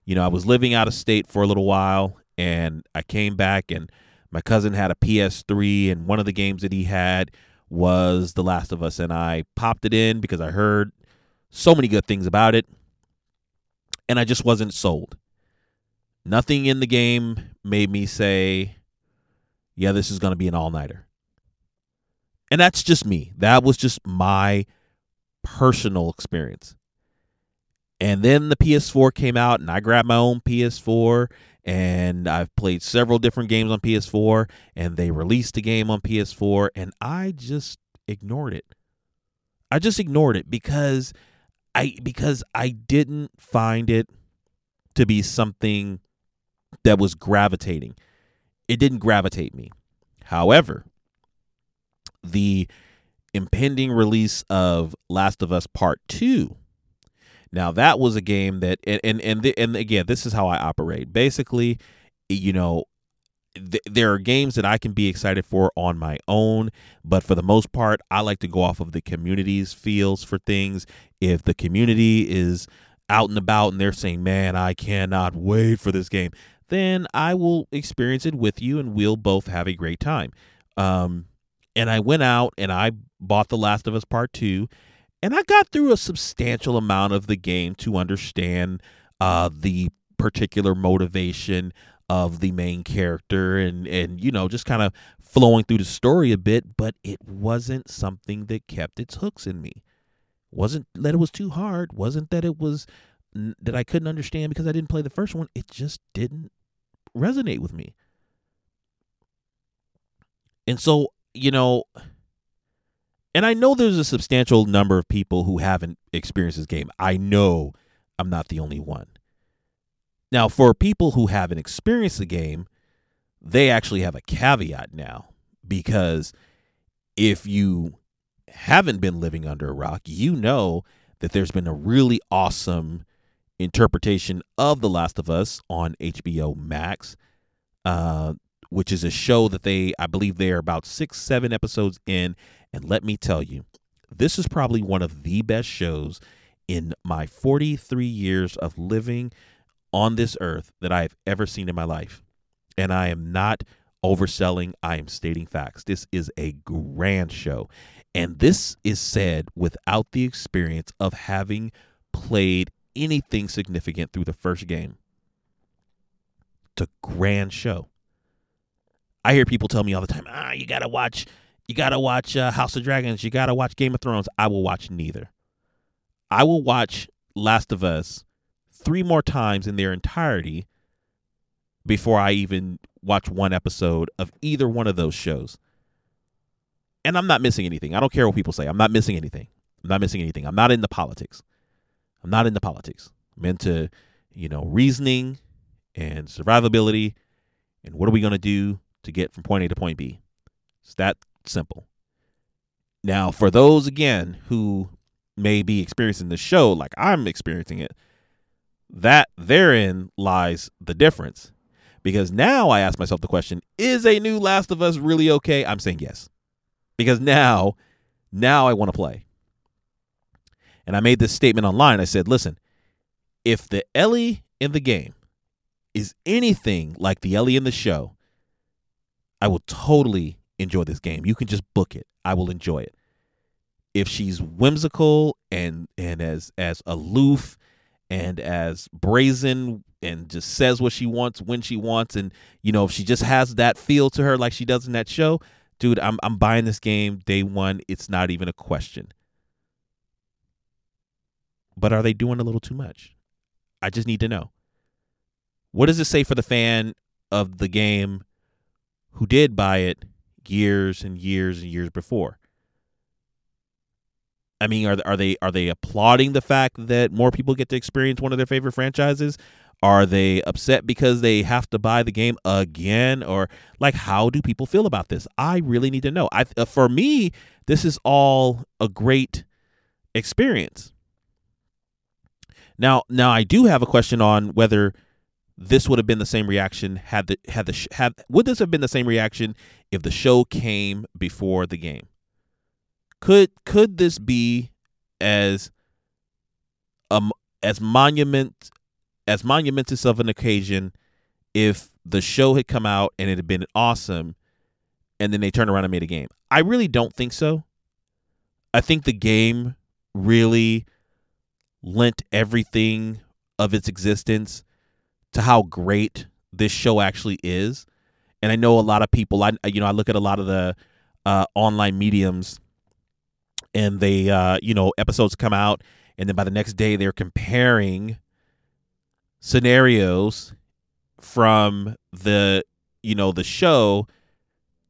you know, I was living out of state for a little while and I came back and my cousin had a PS3 and one of the games that he had was The Last of Us and I popped it in because I heard so many good things about it and I just wasn't sold. Nothing in the game made me say, yeah, this is going to be an all-nighter. And that's just me. That was just my personal experience. And then the PS4 came out, and I grabbed my own PS4, and I've played several different games on PS4, and they released a game on PS4, and I just ignored it. I just ignored it because I because I didn't find it to be something that was gravitating. It didn't gravitate me. However, the impending release of Last of Us Part 2 now that was a game that and and and, the, and again, this is how I operate. Basically, you know, th- there are games that I can be excited for on my own, but for the most part, I like to go off of the community's feels for things. If the community is out and about and they're saying, "Man, I cannot wait for this game," then I will experience it with you, and we'll both have a great time. Um, and I went out and I bought The Last of Us Part Two and I got through a substantial amount of the game to understand uh, the particular motivation of the main character and and you know just kind of flowing through the story a bit but it wasn't something that kept its hooks in me wasn't that it was too hard wasn't that it was that I couldn't understand because I didn't play the first one it just didn't resonate with me and so you know and I know there's a substantial number of people who haven't experienced this game. I know I'm not the only one. Now, for people who haven't experienced the game, they actually have a caveat now because if you haven't been living under a rock, you know that there's been a really awesome interpretation of The Last of Us on HBO Max, uh, which is a show that they, I believe, they are about six, seven episodes in, and let me tell you, this is probably one of the best shows in my 43 years of living on this earth that I have ever seen in my life. And I am not overselling, I am stating facts. This is a grand show. And this is said without the experience of having played anything significant through the first game. It's a grand show. I hear people tell me all the time, ah, you got to watch you got to watch uh, House of Dragons. You got to watch Game of Thrones. I will watch neither. I will watch Last of Us three more times in their entirety before I even watch one episode of either one of those shows. And I'm not missing anything. I don't care what people say. I'm not missing anything. I'm not missing anything. I'm not into politics. I'm not into politics. I'm into, you know, reasoning and survivability and what are we going to do to get from point A to point B. It's that simple. Now, for those again who may be experiencing the show like I'm experiencing it, that therein lies the difference. Because now I ask myself the question, is a new Last of Us really okay? I'm saying yes. Because now, now I want to play. And I made this statement online. I said, listen, if the Ellie in the game is anything like the Ellie in the show, I will totally enjoy this game. You can just book it. I will enjoy it. If she's whimsical and and as as aloof and as brazen and just says what she wants when she wants and you know if she just has that feel to her like she does in that show, dude, I'm I'm buying this game day 1. It's not even a question. But are they doing a little too much? I just need to know. What does it say for the fan of the game who did buy it years and years and years before? I mean, are are they are they applauding the fact that more people get to experience one of their favorite franchises? Are they upset because they have to buy the game again, or like how do people feel about this? I really need to know. I uh, for me, this is all a great experience. Now, now I do have a question on whether this would have been the same reaction had the had the had would this have been the same reaction if the show came before the game? Could could this be as um as monument as monumentous of an occasion if the show had come out and it had been awesome and then they turned around and made a game? I really don't think so. I think the game really lent everything of its existence to how great this show actually is. And I know a lot of people. I you know I look at a lot of the uh, online mediums, and they uh, you know episodes come out, and then by the next day they're comparing scenarios from the you know the show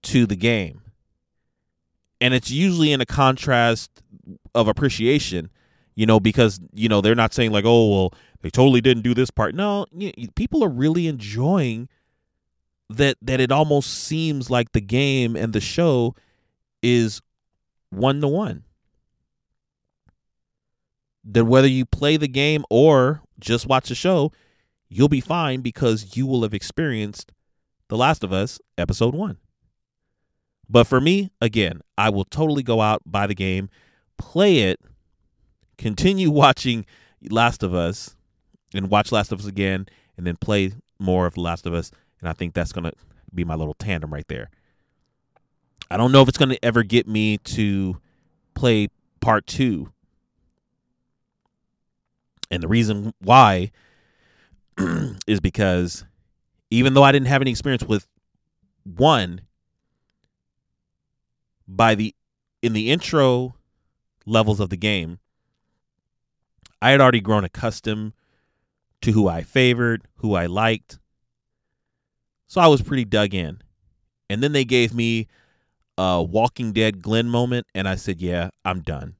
to the game, and it's usually in a contrast of appreciation you know, because you know they're not saying like, oh well, they totally didn't do this part. No, you people are really enjoying that. That it almost seems like the game and the show is one to one. That whether you play the game or just watch the show, you'll be fine because you will have experienced The Last of Us episode one. But for me, again, I will totally go out, buy the game, play it continue watching Last of Us and watch Last of Us again and then play more of Last of Us. And I think that's going to be my little tandem right there. I don't know if it's going to ever get me to play part two. And the reason why is because even though I didn't have any experience with one, by the in the intro levels of the game, I had already grown accustomed to who I favored, who I liked. So I was pretty dug in. And then they gave me a Walking Dead Glenn moment, and I said, Yeah, I'm done.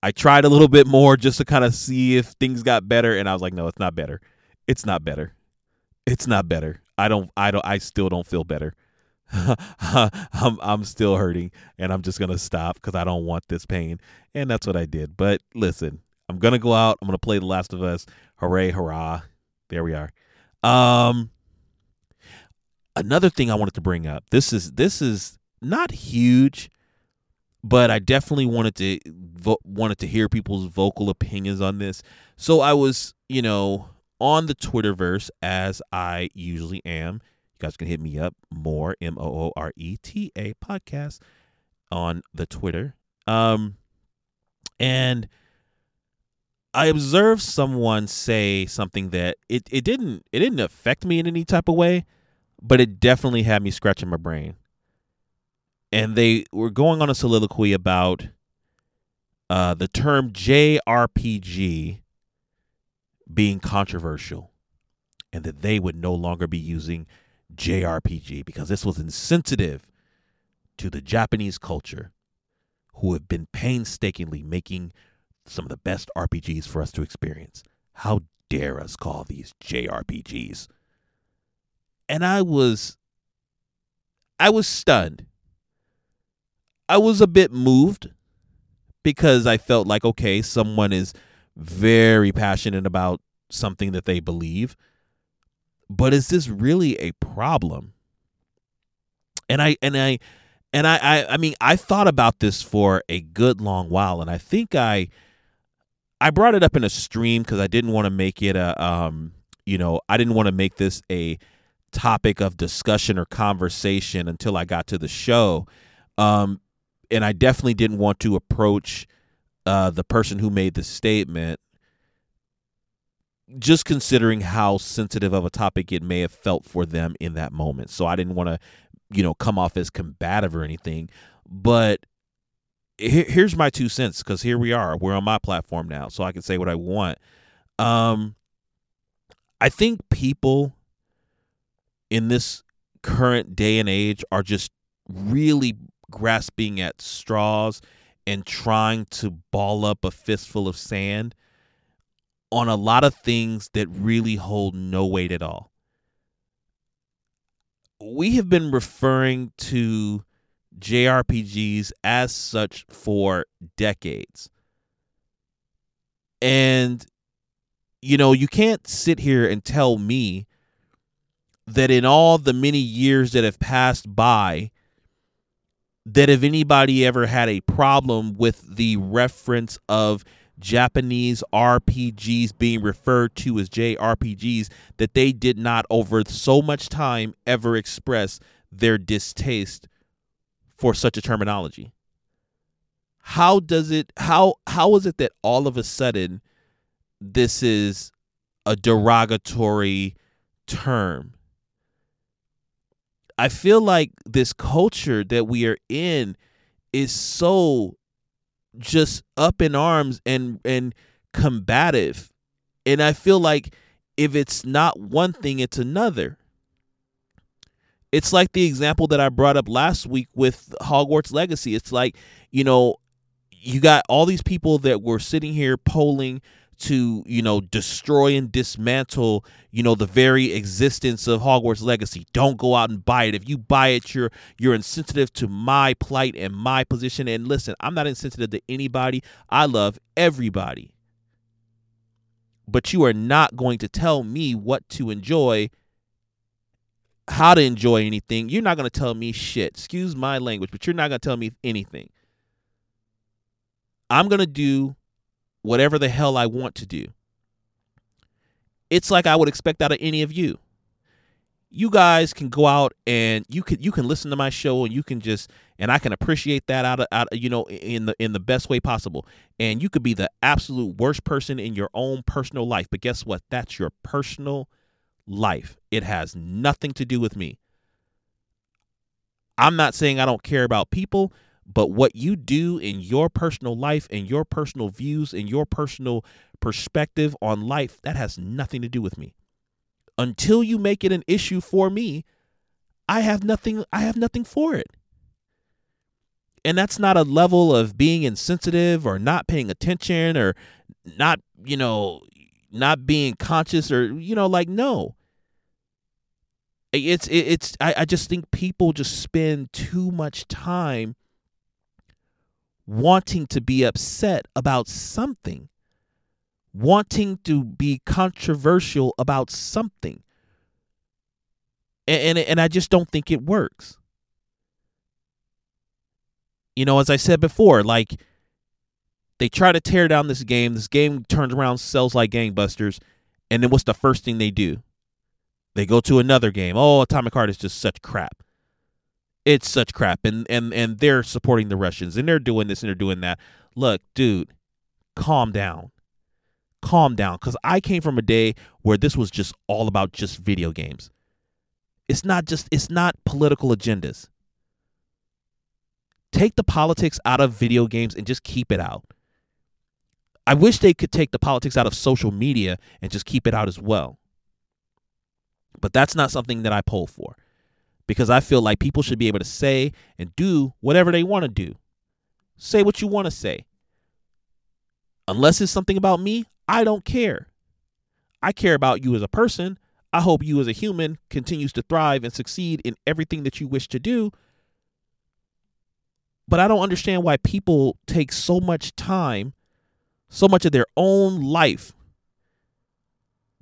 I tried a little bit more just to kind of see if things got better, and I was like, No, it's not better. It's not better. It's not better. I don't I don't I still don't feel better. I'm I'm still hurting and I'm just to stop cuz I don't want this pain. And that's what I did. But listen, I'm gonna go out. I'm gonna play The Last of Us. Hooray, hurrah! There we are. Um, another thing I wanted to bring up. This is this is not huge, but I definitely wanted to vo- wanted to hear people's vocal opinions on this. So I was, you know, on the Twitterverse as I usually am. You guys can hit me up more M O O R E T A podcast on the Twitter. Um, and I observed someone say something that it, it didn't it didn't affect me in any type of way, but it definitely had me scratching my brain. And they were going on a soliloquy about uh, the term JRPG being controversial, and that they would no longer be using JRPG because this was insensitive to the Japanese culture, who have been painstakingly making some of the best RPGs for us to experience. How dare us call these JRPGs? And I was I was stunned. I was a bit moved because I felt like okay, someone is very passionate about something that they believe. But is this really a problem? And I and I and I, I I mean I thought about this for a good long while and I think I I brought it up in a stream because I didn't want to make it a um you know I didn't want to make this a topic of discussion or conversation until I got to the show. Um and I definitely didn't want to approach uh, the person who made the statement, just considering how sensitive of a topic it may have felt for them in that moment. So I didn't want to, you know, come off as combative or anything. But here's my two cents because here we are. We're on my platform now, so I can say what I want. Um, I think people in this current day and age are just really grasping at straws and trying to ball up a fistful of sand on a lot of things that really hold no weight at all. We have been referring to JRPGs as such for decades. And, you know, you can't sit here and tell me that in all the many years that have passed by, that if anybody ever had a problem with the reference of Japanese RPGs being referred to as JRPGs, that they did not over so much time ever express their distaste for such a terminology. How does it how how is it that all of a sudden this is a derogatory term? I feel like this culture that we are in is so just up in arms and and combative. And I feel like if it's not one thing, it's another. It's like the example that I brought up last week with Hogwarts Legacy. It's like, you know, you got all these people that were sitting here polling to you know destroy and dismantle you know the very existence of Hogwarts legacy. Don't go out and buy it. If you buy it you're you're insensitive to my plight and my position. And listen I'm not insensitive to anybody. I love everybody. But you are not going to tell me what to enjoy how to enjoy anything you're not going to tell me shit excuse my language but you're not going to tell me anything I'm going to do whatever the hell I want to do. It's like I would expect out of any of you. You guys can go out and you can you can listen to my show and you can just and I can appreciate that out of out you know in the in the best way possible. And you could be the absolute worst person in your own personal life, but guess what? That's your personal life. It has nothing to do with me. I'm not saying I don't care about people. But what you do in your personal life and your personal views and your personal perspective on life, that has nothing to do with me. Until you make it an issue for me, I have nothing I have nothing for it. And that's not a level of being insensitive or not paying attention or not, you know, not being conscious or you know like no it's it's I, I just think people just spend too much time wanting to be upset about something, wanting to be controversial about something. And, and, and I just don't think it works. You know, as I said before, like they try to tear down this game. This game turns around, sells like gangbusters, and then what's the first thing they do? They go to another game. Oh, Atomic Heart is just such crap it's such crap and and and they're supporting the Russians and they're doing this and they're doing that. Look, dude, calm down. Calm down cuz I came from a day where this was just all about just video games. It's not just it's not political agendas. Take the politics out of video games and just keep it out. I wish they could take the politics out of social media and just keep it out as well. But that's not something that I poll for because I feel like people should be able to say and do whatever they want to do. Say what you want to say. Unless it's something about me, I don't care. I care about you as a person. I hope you as a human continues to thrive and succeed in everything that you wish to do. But I don't understand why people take so much time, so much of their own life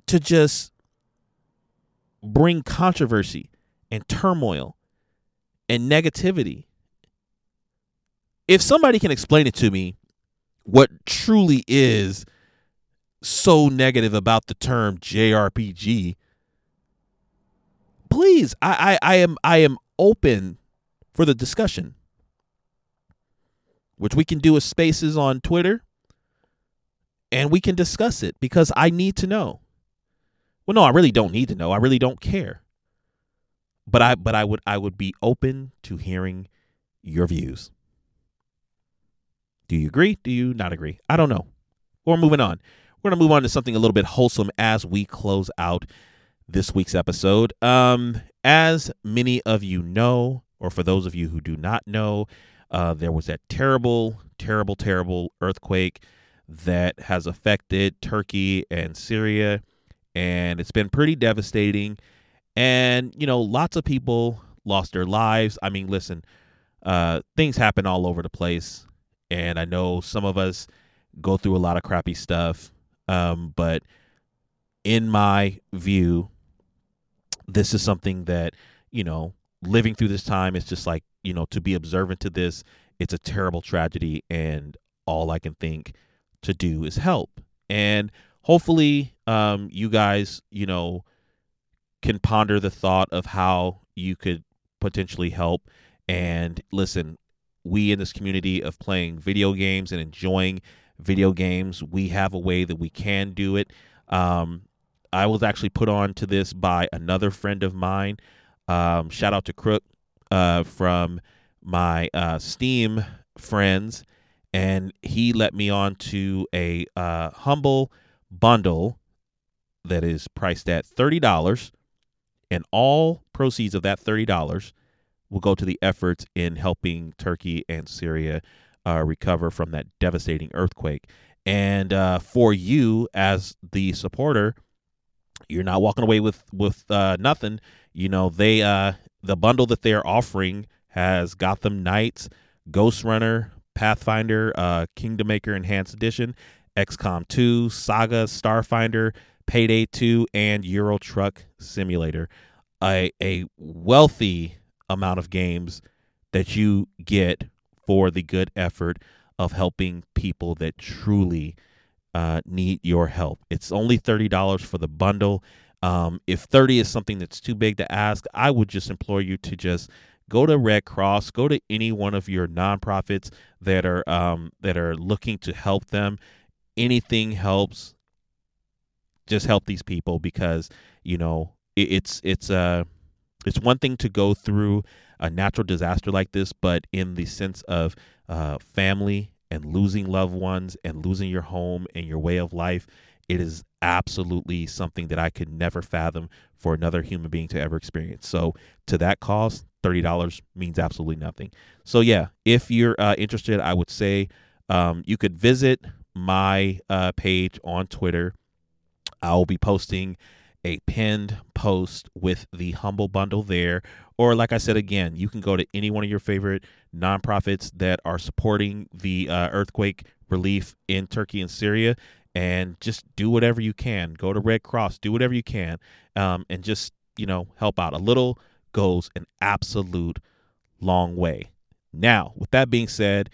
to just bring controversy and turmoil and negativity. If somebody can explain it to me, what truly is so negative about the term JRPG, please, I, I, I am I am open for the discussion. Which we can do with spaces on Twitter and we can discuss it because I need to know. Well, no, I really don't need to know. I really don't care. But I but I would I would be open to hearing your views. Do you agree? Do you not agree? I don't know. We're moving on. We're going to move on to something a little bit wholesome as we close out this week's episode. Um, as many of you know, or for those of you who do not know, uh, there was that terrible, terrible, terrible earthquake that has affected Turkey and Syria and it's been pretty devastating. And you know, lots of people lost their lives. I mean, listen, uh, things happen all over the place, and I know some of us go through a lot of crappy stuff. Um, but in my view, this is something that you know, living through this time is just like you know to be observant to this. It's a terrible tragedy, and all I can think to do is help. And hopefully um, you guys, you know, can ponder the thought of how you could potentially help. And listen, we in this community of playing video games and enjoying video games, we have a way that we can do it. Um, I was actually put on to this by another friend of mine. Um, shout out to Crook uh, from my uh, Steam friends, and he let me on to a uh, humble bundle that is priced at $30 and all proceeds of that $30 will go to the efforts in helping Turkey and Syria uh, recover from that devastating earthquake. And uh, for you as the supporter, you're not walking away with with uh, nothing. You know they uh, the bundle that they are offering has Gotham Knights, Ghostrunner, Pathfinder, uh, Kingdom Maker Enhanced Edition, XCOM 2, Saga, Starfinder, Payday 2, and Euro Truck Simulator. A, a wealthy amount of games that you get for the good effort of helping people that truly uh, need your help. It's only $30 for the bundle. Um, if 30 is something that's too big to ask, I would just implore you to just go to Red Cross, go to any one of your nonprofits that are um, that are looking to help them anything helps just help these people because you know it, it's it's uh it's one thing to go through a natural disaster like this but in the sense of uh family and losing loved ones and losing your home and your way of life it is absolutely something that I could never fathom for another human being to ever experience. So, to that cost, $30 means absolutely nothing. So, yeah, if you're uh, interested, I would say um, you could visit my uh, page on Twitter. I'll be posting a pinned post with the Humble Bundle there. Or, like I said again, you can go to any one of your favorite nonprofits that are supporting the uh, earthquake relief in Turkey and Syria and just do whatever you can. Go to Red Cross, do whatever you can, um, and just, you know, help out. A little goes an absolute long way. Now, with that being said,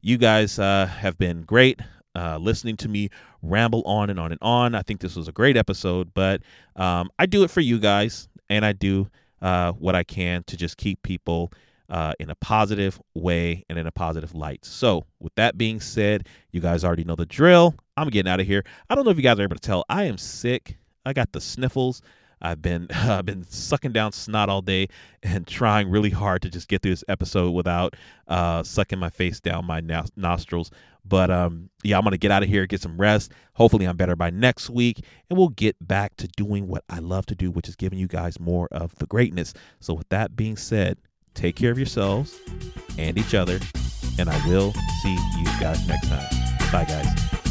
you guys uh, have been great uh, listening to me ramble on and on and on. I think this was a great episode, but um, I do it for you guys, and I do uh, what I can to just keep people uh, in a positive way and in a positive light. So, with that being said, you guys already know the drill. I'm getting out of here. I don't know if you guys are able to tell. I am sick. I got the sniffles. I've been I've been sucking down snot all day and trying really hard to just get through this episode without uh, sucking my face down my nostrils. But um, yeah, I'm gonna get out of here, get some rest. Hopefully, I'm better by next week, and we'll get back to doing what I love to do, which is giving you guys more of the greatness. So, with that being said, take care of yourselves and each other, and I will see you guys next time. Bye, guys.